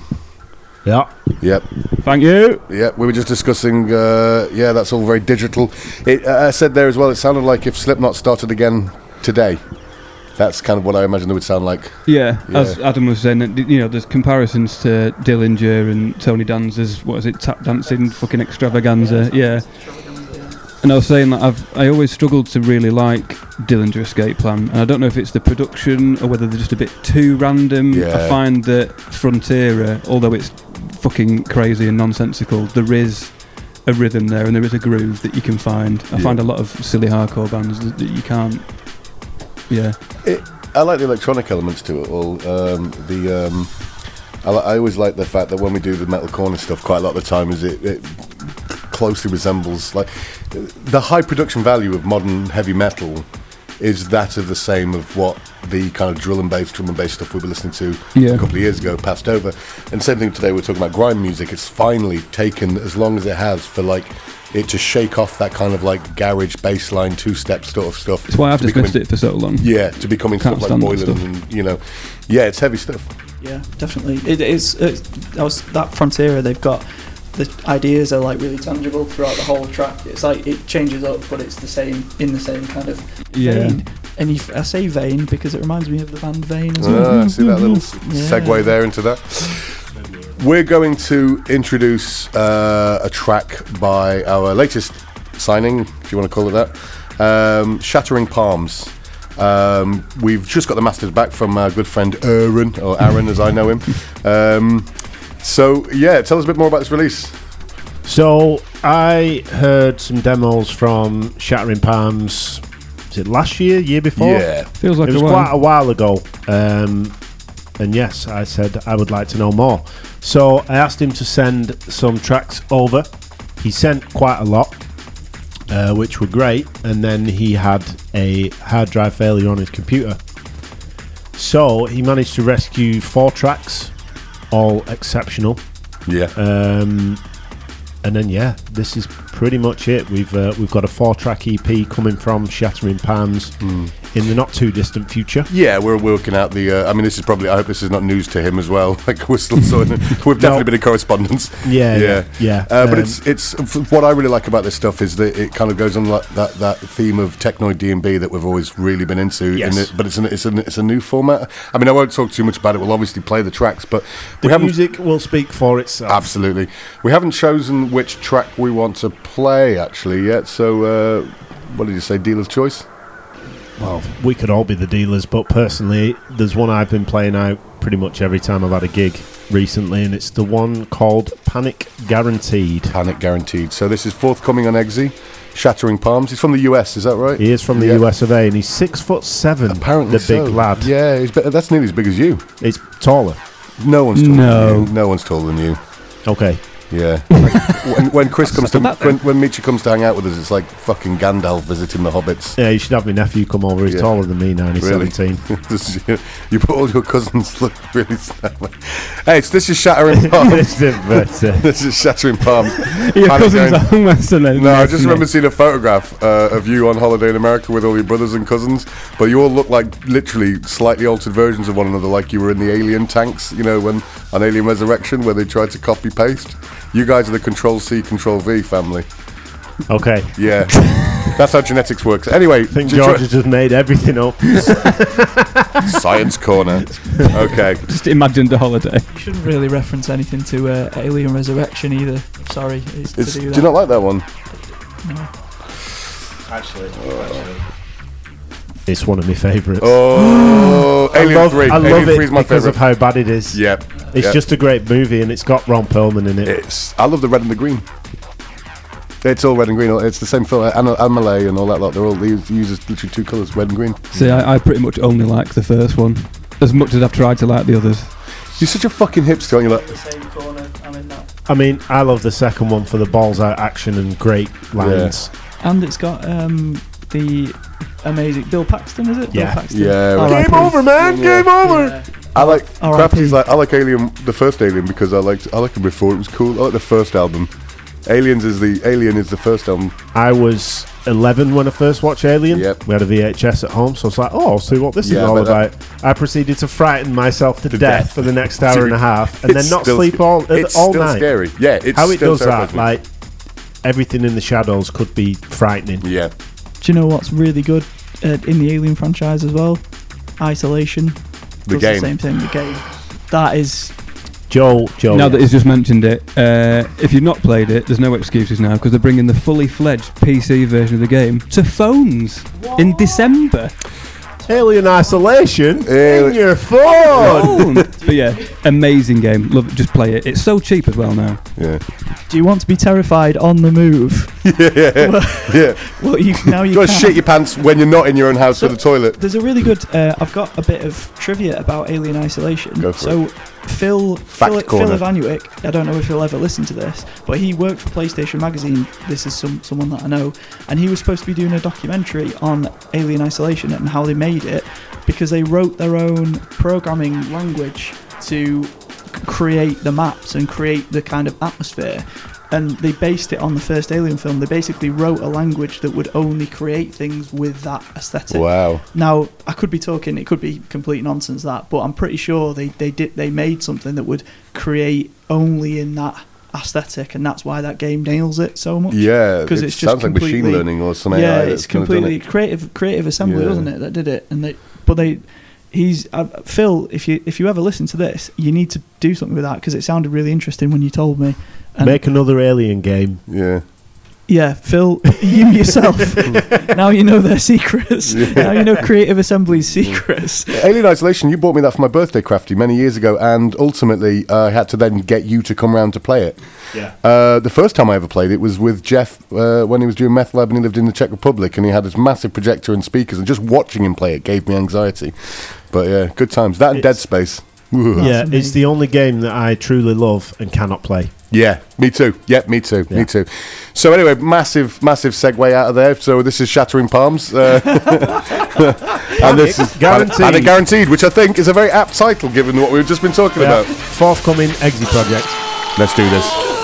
Yeah. Yep. Thank you. Yeah, we were just discussing. Uh, yeah, that's all very digital. It, uh, I said there as well. It sounded like if Slipknot started again today. That's kind of what I imagine it would sound like. Yeah, as Adam was saying, that, you know, there's comparisons to Dillinger and Tony Danza's what is it, tap dancing fucking extravaganza. Yeah, and I was saying that I've I always struggled to really like Dillinger Escape Plan, and I don't know if it's the production or whether they're just a bit too random. Yeah. I find that Frontierer, although it's fucking crazy and nonsensical, there is a rhythm there and there is a groove that you can find. I Yeah. find a lot of silly hardcore bands that, that you can't. Yeah, It, I like the electronic elements to it all. Um, the um, I, I always like the fact that when we do the metal corner stuff, quite a lot of the time is it, it closely resembles like the high production value of modern heavy metal is that of the same of what the kind of drill and bass, drum and bass stuff we were listening to Yeah. a couple of years ago passed over. And same thing today. We're talking about grime music. It's finally taken as long as it has for like it to shake off that kind of like garage baseline two step sort of stuff. that's why I've to dismissed becoming- it for so long. yeah, to becoming Can't stuff like stand that Boylan stuff. and you know, yeah, it's heavy stuff. Yeah, definitely. It is. It, that frontier. They've got the ideas are like really tangible throughout the whole track. It's like it changes up, but it's the same in the same kind of Yeah. vein. And you, I say vein because it reminds me of the band Vein as well. Ah, see that little s- (laughs) Yeah. segue there into that. We're going to introduce uh, a track by our latest signing, if you want to call it that, um, Shattering Palms. Um, we've just got the masters back from our good friend Aaron, or Aaron as I know him. (laughs) Um, so, yeah, tell us a bit more about this release. So I heard some demos from Shattering Palms. Was it last year, year before? Yeah. Feels like it was a while. quite a while ago. Um, and yes, I said I would like to know more. So I asked him to send some tracks over. He sent quite a lot, uh, which were great. And then he had a hard drive failure on his computer. So he managed to rescue four tracks, all exceptional. Yeah. Um, and then yeah, this is pretty much it. We've uh, we've got a four-track EP coming from Shattering Palms. Hmm. In the not too distant future. Yeah, we're working out the. Uh, I mean, this is probably. I hope this is not news to him as well. (laughs) Like we're still sort of. (laughs) We've definitely been in correspondence. (laughs) Yeah, yeah, yeah, yeah. Uh, but Um, it's it's what I really like about this stuff is that it kind of goes on like that that theme of technoid D and B that we've always really been into. in Yes. it, but it's an, it's a it's a new format. I mean, I won't talk too much about it. We'll obviously play the tracks, but The we haven't. music will speak for itself. Absolutely, we haven't chosen which track we want to play actually yet. So, uh, what did you say? Dealer's choice. Well, we could all be the dealers, but personally, there's one I've been playing out pretty much every time I've had a gig recently, and it's the one called Panic Guaranteed. Panic guaranteed. So this is forthcoming on EXE. Shattering Palms. He's from the US, is that right? He is from the Yeah. US of A, and he's six foot seven. Apparently, the big lad. Yeah, he's be- that's nearly as big as you. It's taller. No one's taller No. than you. No one's taller than you. Okay. Yeah. (laughs) when, when Chris comes to when, when Meecha comes to hang out with us, it's like fucking Gandalf visiting the hobbits. Yeah, you should have my nephew come over. He's Yeah. taller than me now, and he's Really? 17. (laughs) You put all your cousins look really. Hey, (laughs) it's, this is Shattering Palms. This is- uh, this is Shattering Palms. Your Panic cousins are Western No, I just remember seeing a photograph uh, of you on holiday in America with all your brothers and cousins, but you all look like literally slightly altered versions of one another, like you were in the alien tanks, you know, when on Alien Resurrection, where they tried to copy paste. You guys are the Control C, Control V family. okay. Yeah, (laughs) that's how genetics works. Anyway, I think George has just made everything up. (laughs) science corner. Okay, Just imagined a holiday. You shouldn't really reference anything to uh, Alien Resurrection either. Sorry, it's it's, do do you not like that one? No. Actually, it's one of my favourites. Oh, (gasps) I Alien love, Three. I love Alien it Three is my because favorite. of how bad it is. Yep. It's yep. just a great movie, and it's got Ron Perlman in it. It's. I love the red and the green. It's all red and green. It's the same film. and Malay and all that lot. They're all they use- uses literally two colours, red and green. See, I, I pretty much only like the first one, as much as I've tried to like the others. You're such a fucking hipster. aren't you like, The same corner. I'm in that. I mean, I love the second one for the balls out action and great lines. And it's got um, the amazing Bill Paxton, is it? Yeah. Bill Paxton. Yeah, R.I.P. Game over, man. Yeah. Game over. Yeah. I like R.I.P. Krafty's like I like Alien, the first Alien, because I liked I liked him before it was cool. I like the first album. Aliens is the Alien is the first album. I was 11 when I first watched Alien. Yep. We had a VHS at home, so I was like, oh, I'll see what this Yeah, is all about. I proceeded to frighten myself to, To death, death. for the next hour (laughs) and a half, and then not still sleep sc- all, uh, it's all still night. scary. Yeah, it's How it still does that, terrifying. like, everything in the shadows could be frightening. Yeah. Do you know what's really good uh, in the Alien franchise as well? Isolation. The does game. The same thing. The game. That is. Joel, Joel. Now that he's just mentioned it, uh, if you've not played it, there's no excuses now because they're bringing the fully fledged PC version of the game to phones in December. Alien Isolation Alien- in your phone. Phone. but yeah, amazing game. Love it. Just play it. It's so cheap as well now. Yeah. Do you want to be terrified on the move? (laughs) Yeah. (laughs) yeah. Well, you now you You got to can. shit your pants when you're not in your own house So- with a toilet. There's a really good. Uh, I've got a bit of trivia about Alien Isolation. Go for so, Phil Fact Phil, Phil corner. Iwaniuk, I don't know if he'll ever listen to this, but he worked for PlayStation Magazine. This is some someone that I know, and he was supposed to be doing a documentary on Alien Isolation and how they made it, because they wrote their own programming language to create the maps and create the kind of atmosphere. And they based it on the first Alien film. They basically wrote a language that would only create things with that aesthetic. Wow. Now, I could be talking; it could be complete nonsense that, but I'm pretty sure they they did they made something that would create only in that aesthetic, and that's why that game nails it so much. Yeah, because it it's just sounds like machine learning or something. yeah, it's that's kinda done completely it. creative creative assembly, Yeah. wasn't it? That did it, and they but they. He's uh, Phil. If you if you ever listen to this, you need to do something with that because it sounded really interesting when you told me. And Make another Alien game. Yeah. Yeah, Phil, (laughs) you yourself. (laughs) now you know their secrets. Now you know Creative Assembly's secrets. (laughs) Alien Isolation, you bought me that for my birthday, Krafty, many years ago, and ultimately uh, I had to then get you to come round to play it. Yeah. Uh, the first time I ever played it was with Jeff uh, when he was doing Meth Lab and he lived in the Czech Republic and he had this massive projector and speakers, and just watching him play it gave me anxiety. But yeah, good times. That and Dead Space. Ooh. yeah, amazing. it's the only game that I truly love and cannot play. Yeah, me too. Yep, me too. Yeah. Me too. So anyway, massive, massive segue out of there. So this is Shattering Palms, uh, (laughs) and this is Guaranteed. and it guaranteed, which I think is a very apt title given what we've just been talking Yeah. about. Forthcoming EXE Project. Let's do this.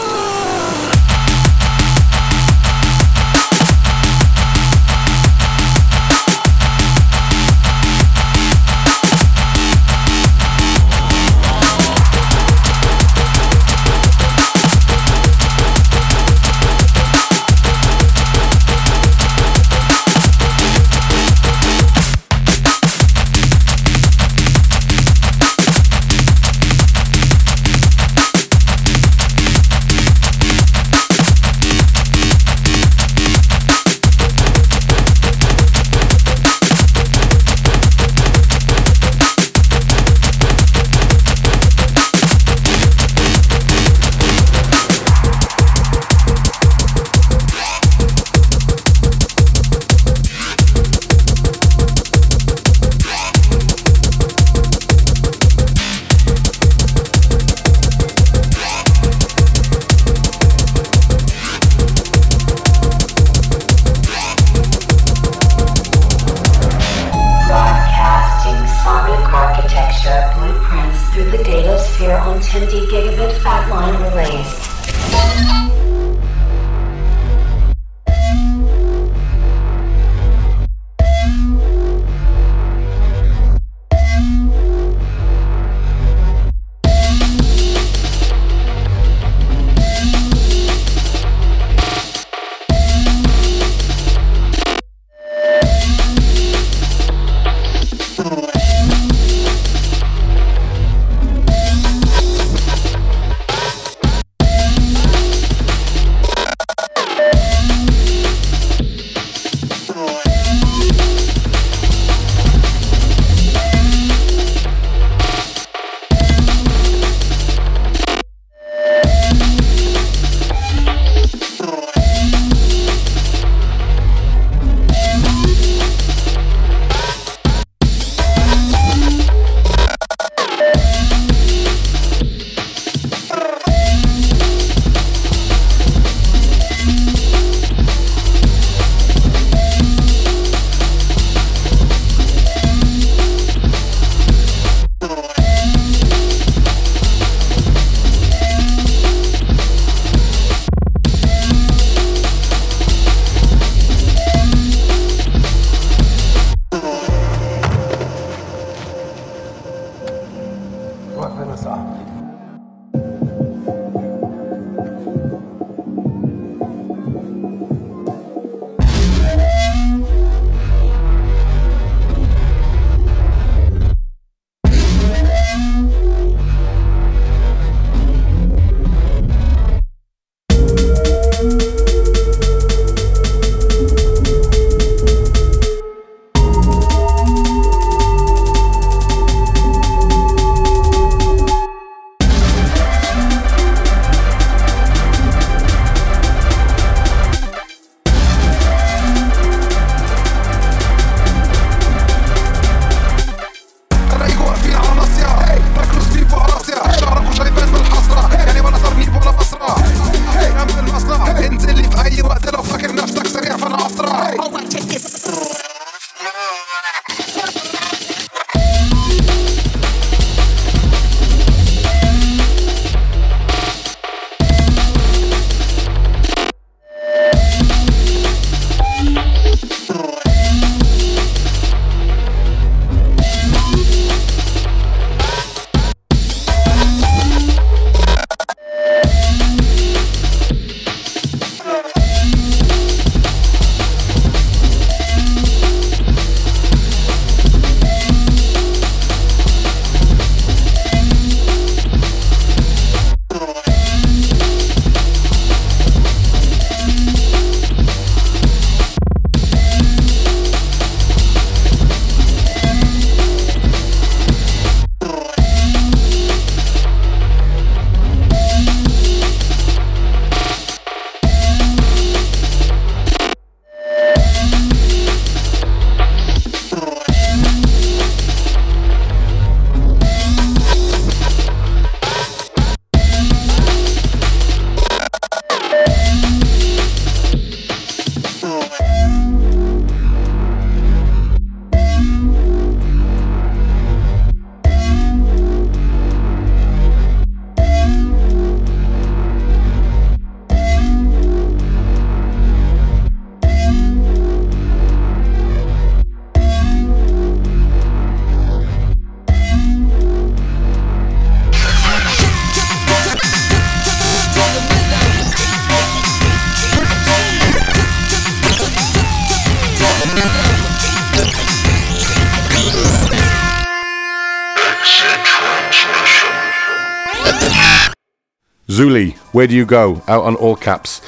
Where do you go? Out on all caps.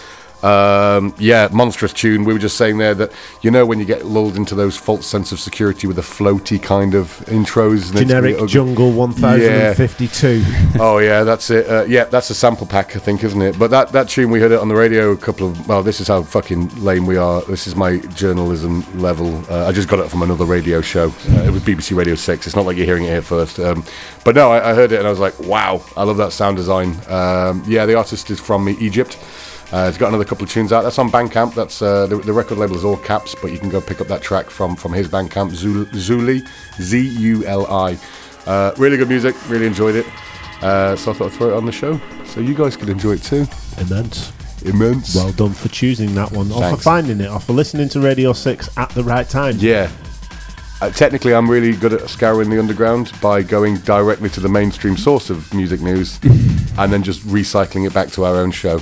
Um, yeah, monstrous tune. We were just saying there that you know when you get lulled into those false sense of security with the floaty kind of intros. Generic really. Jungle 1052. (laughs) (laughs) oh yeah, that's it. Uh, yeah, that's a sample pack, I think, isn't it? But that, that tune we heard it on the radio a couple of. Well, this is how fucking lame we are. This is my journalism level. Uh, I just got it from another radio show. Uh, it was BBC Radio Six. It's not like you're hearing it here first. Um, but no, I, I heard it and I was like, wow, I love that sound design. Um, yeah, the artist is from Egypt. Uh, it's got another couple of tunes out. That's on Bandcamp. That's uh, the, the record label is all caps, but you can go pick up that track from from his Bandcamp, Zul- Zuli, Z U L I. Uh, really good music. Really enjoyed it. Uh, so I thought I'd throw it on the show, so you guys could enjoy it too. Immense. Immense. Well done for choosing that one, or for finding it, or for listening to Radio 6 at the right time. Yeah. Uh, technically, I'm really good at scouring the underground by going directly to the mainstream source of music news (laughs) and then just recycling it back to our own show.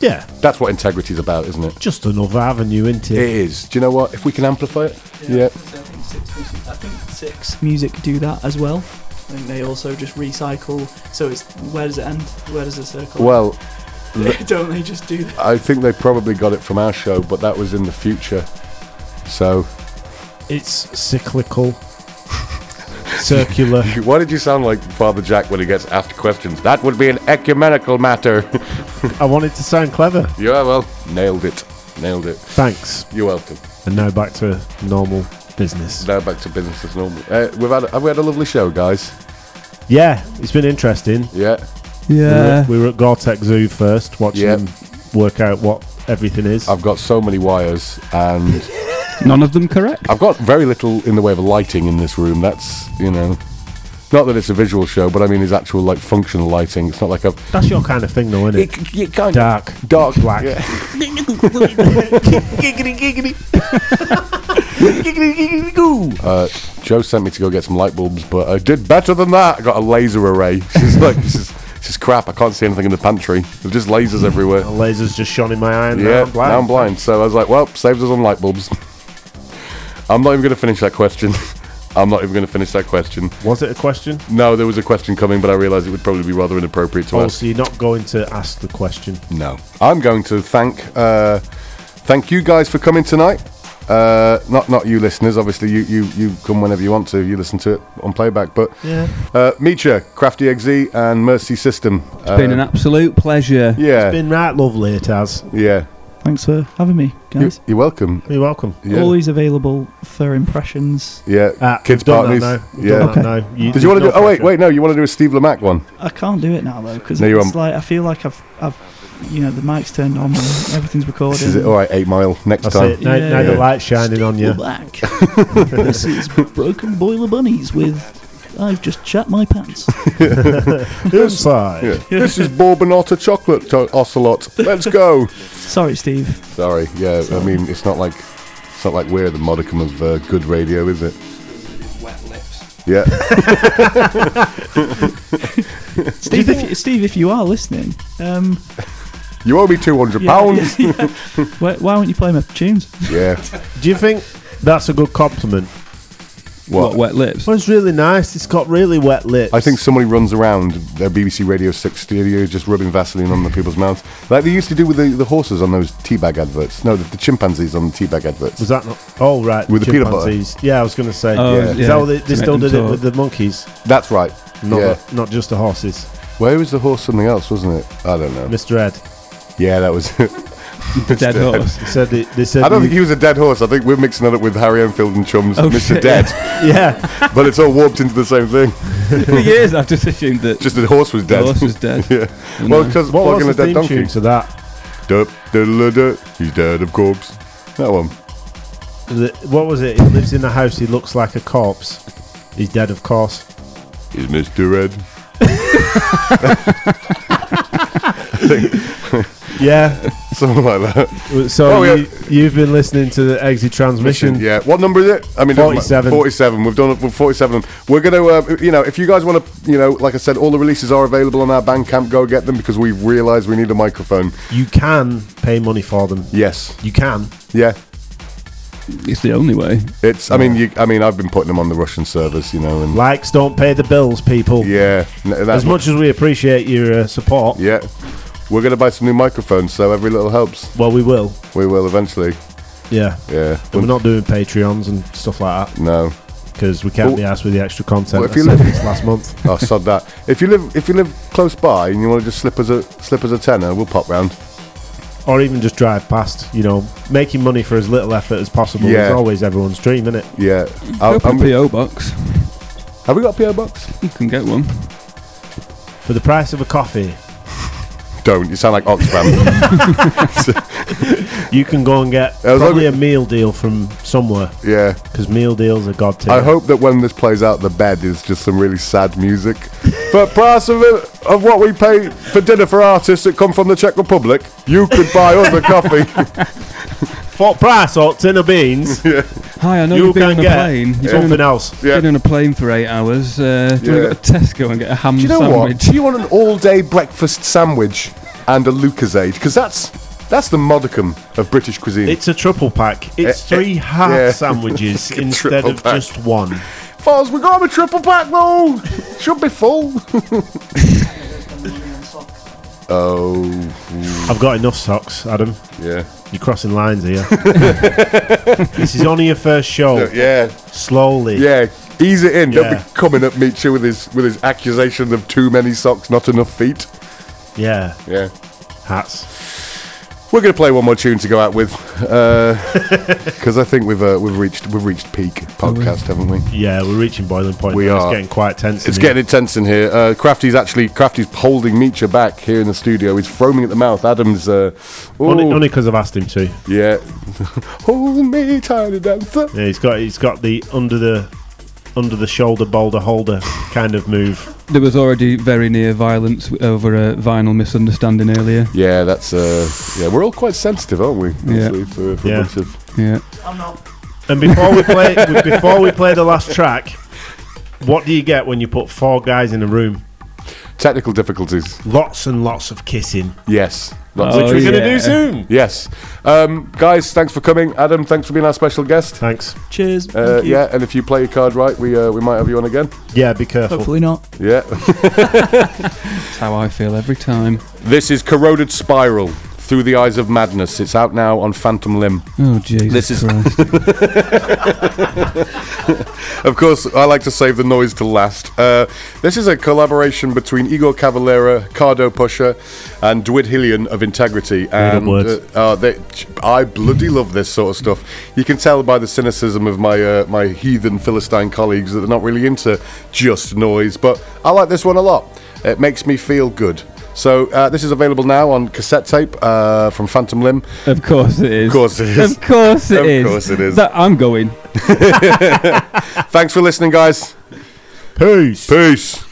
Yeah, That's what integrity's about, isn't it? just another avenue, isn't It it? is. Do you know what? If we can amplify it, yeah. I think Six Music, I think Six Music do that as well. I think they also just recycle. So it's where does it end? Where does the circle? Well, (laughs) end? don't they just do that? I think they probably got it from our show, but that was in the future. So, It's cyclical, circular. (laughs) why did you sound like Father Jack when he gets asked questions? That would be an ecumenical matter. (laughs) I wanted to sound clever. yeah, well, nailed it. Nailed it. Thanks. You're welcome. And now back to normal business. Now back to business as normal. Uh, we've had have we had a lovely show, guys? Yeah, it's been interesting. Yeah. We were, Yeah. we were at Gore Tech's Zoo first, watching Yep. them work out what everything is. I've got so many wires, and (laughs) None of them correct. I've got very little in the way of lighting in this room. That's you know, not that it's a visual show, but I mean, it's actual like functional lighting. It's not like a That's your kind of thing, though, isn't it? it, it kind Dark, dark black. Yeah. (laughs) Uh, Joe sent me to go get some light bulbs, but I did better than that. I got a laser array. (laughs) She's like, this is this is crap. I can't see anything in the pantry. There's just lasers everywhere. The laser's just shone in my eye, and now Yeah, I'm blind. now I'm blind. So I was like, well, saves us on light bulbs. I'm not even going to finish that question. (laughs) I'm not even going to finish that question. Was it a question? No, there was a question coming, but I realised it would probably be rather inappropriate to Oh, ask. so you're not going to ask the question? No, I'm going to thank uh, thank you guys for coming tonight. Uh, not not you listeners, obviously you, you you come whenever you want to. You listen to it on playback, but Yeah. uh, Meecha, Krafty EXE, and Mercy System. It's been an absolute pleasure. yeah, it's Been right lovely, it has. yeah. Thanks for having me, You, guys. you're welcome. You're welcome. Yeah, Always available for impressions. yeah. Ah, Kids we've parties. That now. We've Yeah. done that. You- Did you want to there's do? no oh wait, wait, no. You want to do a Steve Lamacq one? I can't do it now though because No, it's won't. like I feel like I've, I've, you know, the mic's turned on and everything's recording. Is it all right? Eight Mile next That's time. it. Now, Yeah. now the light's shining on you. We're (laughs) this is Broken Boiler Bunnies with I've just chat my pants. (laughs) Inside. Yeah. this is bourbon otter chocolate to- ocelot. Let's go. Sorry, Steve. Sorry. Yeah, I mean it's not like it's not like we're the modicum of uh, good radio, is it? Yeah. Steve, if you, Steve, if you are listening, um, You owe me two hundred yeah, pounds. yeah, yeah. (laughs) why, why won't you play my tunes? Yeah. Do you think that's a good compliment? What? What, wet lips? Well, it's really nice. It's got really wet lips. I think somebody runs around their BBC Radio 6 studio just rubbing Vaseline on the people's mouths. Like they used to do with the, the horses on those teabag adverts. No, the, the chimpanzees on the teabag adverts. Was that not? Oh, right. With the peanut butter. chimpanzees. Yeah, I was going to say. Oh, Yeah. Is that what they, they to make still them did it talk. with the monkeys? That's right. Not, yeah. the- not just the horses. Where was the horse something else, wasn't it? I don't know. Mr. Ed. Yeah, that was (laughs) (laughs) (laughs) it. Dead horse. They said it, they said I don't you- think he was a dead horse. I think we're mixing it up with Harry Enfield and Chum's Oh, Mr. shit, Dead. (laughs) Yeah. (laughs) but it's all warped into the same thing. For years I've just assumed that Just the horse was the dead. horse was dead. yeah. Well, no. because What was flogging the a dead theme donkey. tune to that? Dup, diddle, dup. He's dead, of course. That one. The- What was it? He lives in a house. He looks like a corpse. He's dead, of course. He's Mr. Red. Yeah. (laughs) Something like that. So Oh, yeah. you, you've been listening to the EXE transmission. Yeah. What number is it? I mean, it doesn't matter. 47. 47. We've done it with 47. We're going to, uh, you know, if you guys want to, you know, like I said, all the releases are available on our Bandcamp. Go get them because we've realised we need a microphone. You can pay money for them. Yes. You can. Yeah. It's the only way. It's. I mean, you. I mean, I've been putting them on the Russian servers, you know, and Likes don't pay the bills, people. yeah. n- that's As much as we appreciate your uh, support, Yeah. We're going to buy some new microphones, so every little helps. Well, we will. We will eventually. Yeah. Yeah. And we're not doing Patreons and stuff like that No. because we can't Well- be asked with the extra content. Well, if I you said live- this last month. (laughs) Oh, sod that. If you live, if you live close by and you want to just slip us a slip us a tenner, we'll pop round. or even just drive past. You know, making money for as little effort as possible Yeah. is always everyone's dream, isn't it? Yeah. I'll- Open I'm- a PO box. have we got a PO box? You can get one. For the price of a coffee, Don't. You sound like Oxfam. (laughs) you can go and get I probably a meal deal from somewhere yeah. because meal deals are god tier. I hope that when this plays out, the bed is just some really sad music. For price of, it, of what we pay for dinner for artists that come from the Czech Republic, you could buy us a coffee. (laughs) For price or tin of beans, (laughs) Hi, I know you you've been can on a get plane. You've been on something a, else. Yeah. been on a plane for eight hours. Uh, Do you Yeah. want to go to Tesco and get a ham Do you know sandwich? what? Do you want an all-day breakfast sandwich and a Lucozade? Because that's that's the modicum of British cuisine. It's a triple pack. It's Eh, eh, three half yeah. sandwiches (laughs) instead of pack. just one. Foz, we got him a triple pack though. Should be full. oh, (laughs) I've got enough socks, Adam. yeah, You're crossing lines here. (laughs) this is only your first show. yeah, Slowly. yeah. Ease it in. Don't be coming at Meecha with his with his accusation of too many socks, not enough feet. Yeah. Yeah. Hats. We're going to play one more tune to go out with, (laughs) because I think we've uh, we've reached we've reached peak podcast, haven't we? Yeah, we're reaching boiling point. We now. are. It's getting quite tense. It's in getting intense in here. Uh, Krafty's actually Krafty's holding Meecha back here in the studio. He's foaming at the mouth. Adam's uh, ooh, only because I've asked him to. yeah, (laughs) hold me, tiny dancer. Yeah, he's got he's got the under the under the shoulder boulder holder kind of move. There was already very near violence over a vinyl misunderstanding earlier. Yeah, that's uh, yeah. We're all quite sensitive, aren't we? Yeah. For, for Yeah. a bunch of Yeah. And before we play (laughs) before we play the last track, what do you get when you put four guys in a room? Technical difficulties. Lots and lots of kissing, Yes, lots Oh, of which we're trees. going to do soon. Yes, um, guys, thanks for coming. Adam, thanks for being our special guest. Thanks. Cheers. Uh, Thank you. yeah, and if you play your card right, we uh, we might have you on again. Yeah, be careful. Hopefully not. Yeah. (laughs) That's how I feel every time. this is Corroded Spiral Through the Eyes of Madness. It's out now on Phantom Limb. Oh, Jesus This is-. (laughs) Of course, I like to save the noise to last. Uh, this is a collaboration between Igor Cavalera, Cardo Pusher, and Dwid Hellion of Integrity. And uh, uh, they, I bloody love this sort of stuff. You can tell by the cynicism of my uh, my heathen Philistine colleagues that they're not really into just noise, but I like this one a lot. It makes me feel good. So uh, this is available now on cassette tape uh, from Phantom Limb. of course it is. Of course it is. Of course it Of is. course it is. That, I'm going. (laughs) Thanks for listening, guys. Peace. Peace.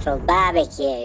Kettle Barbecue.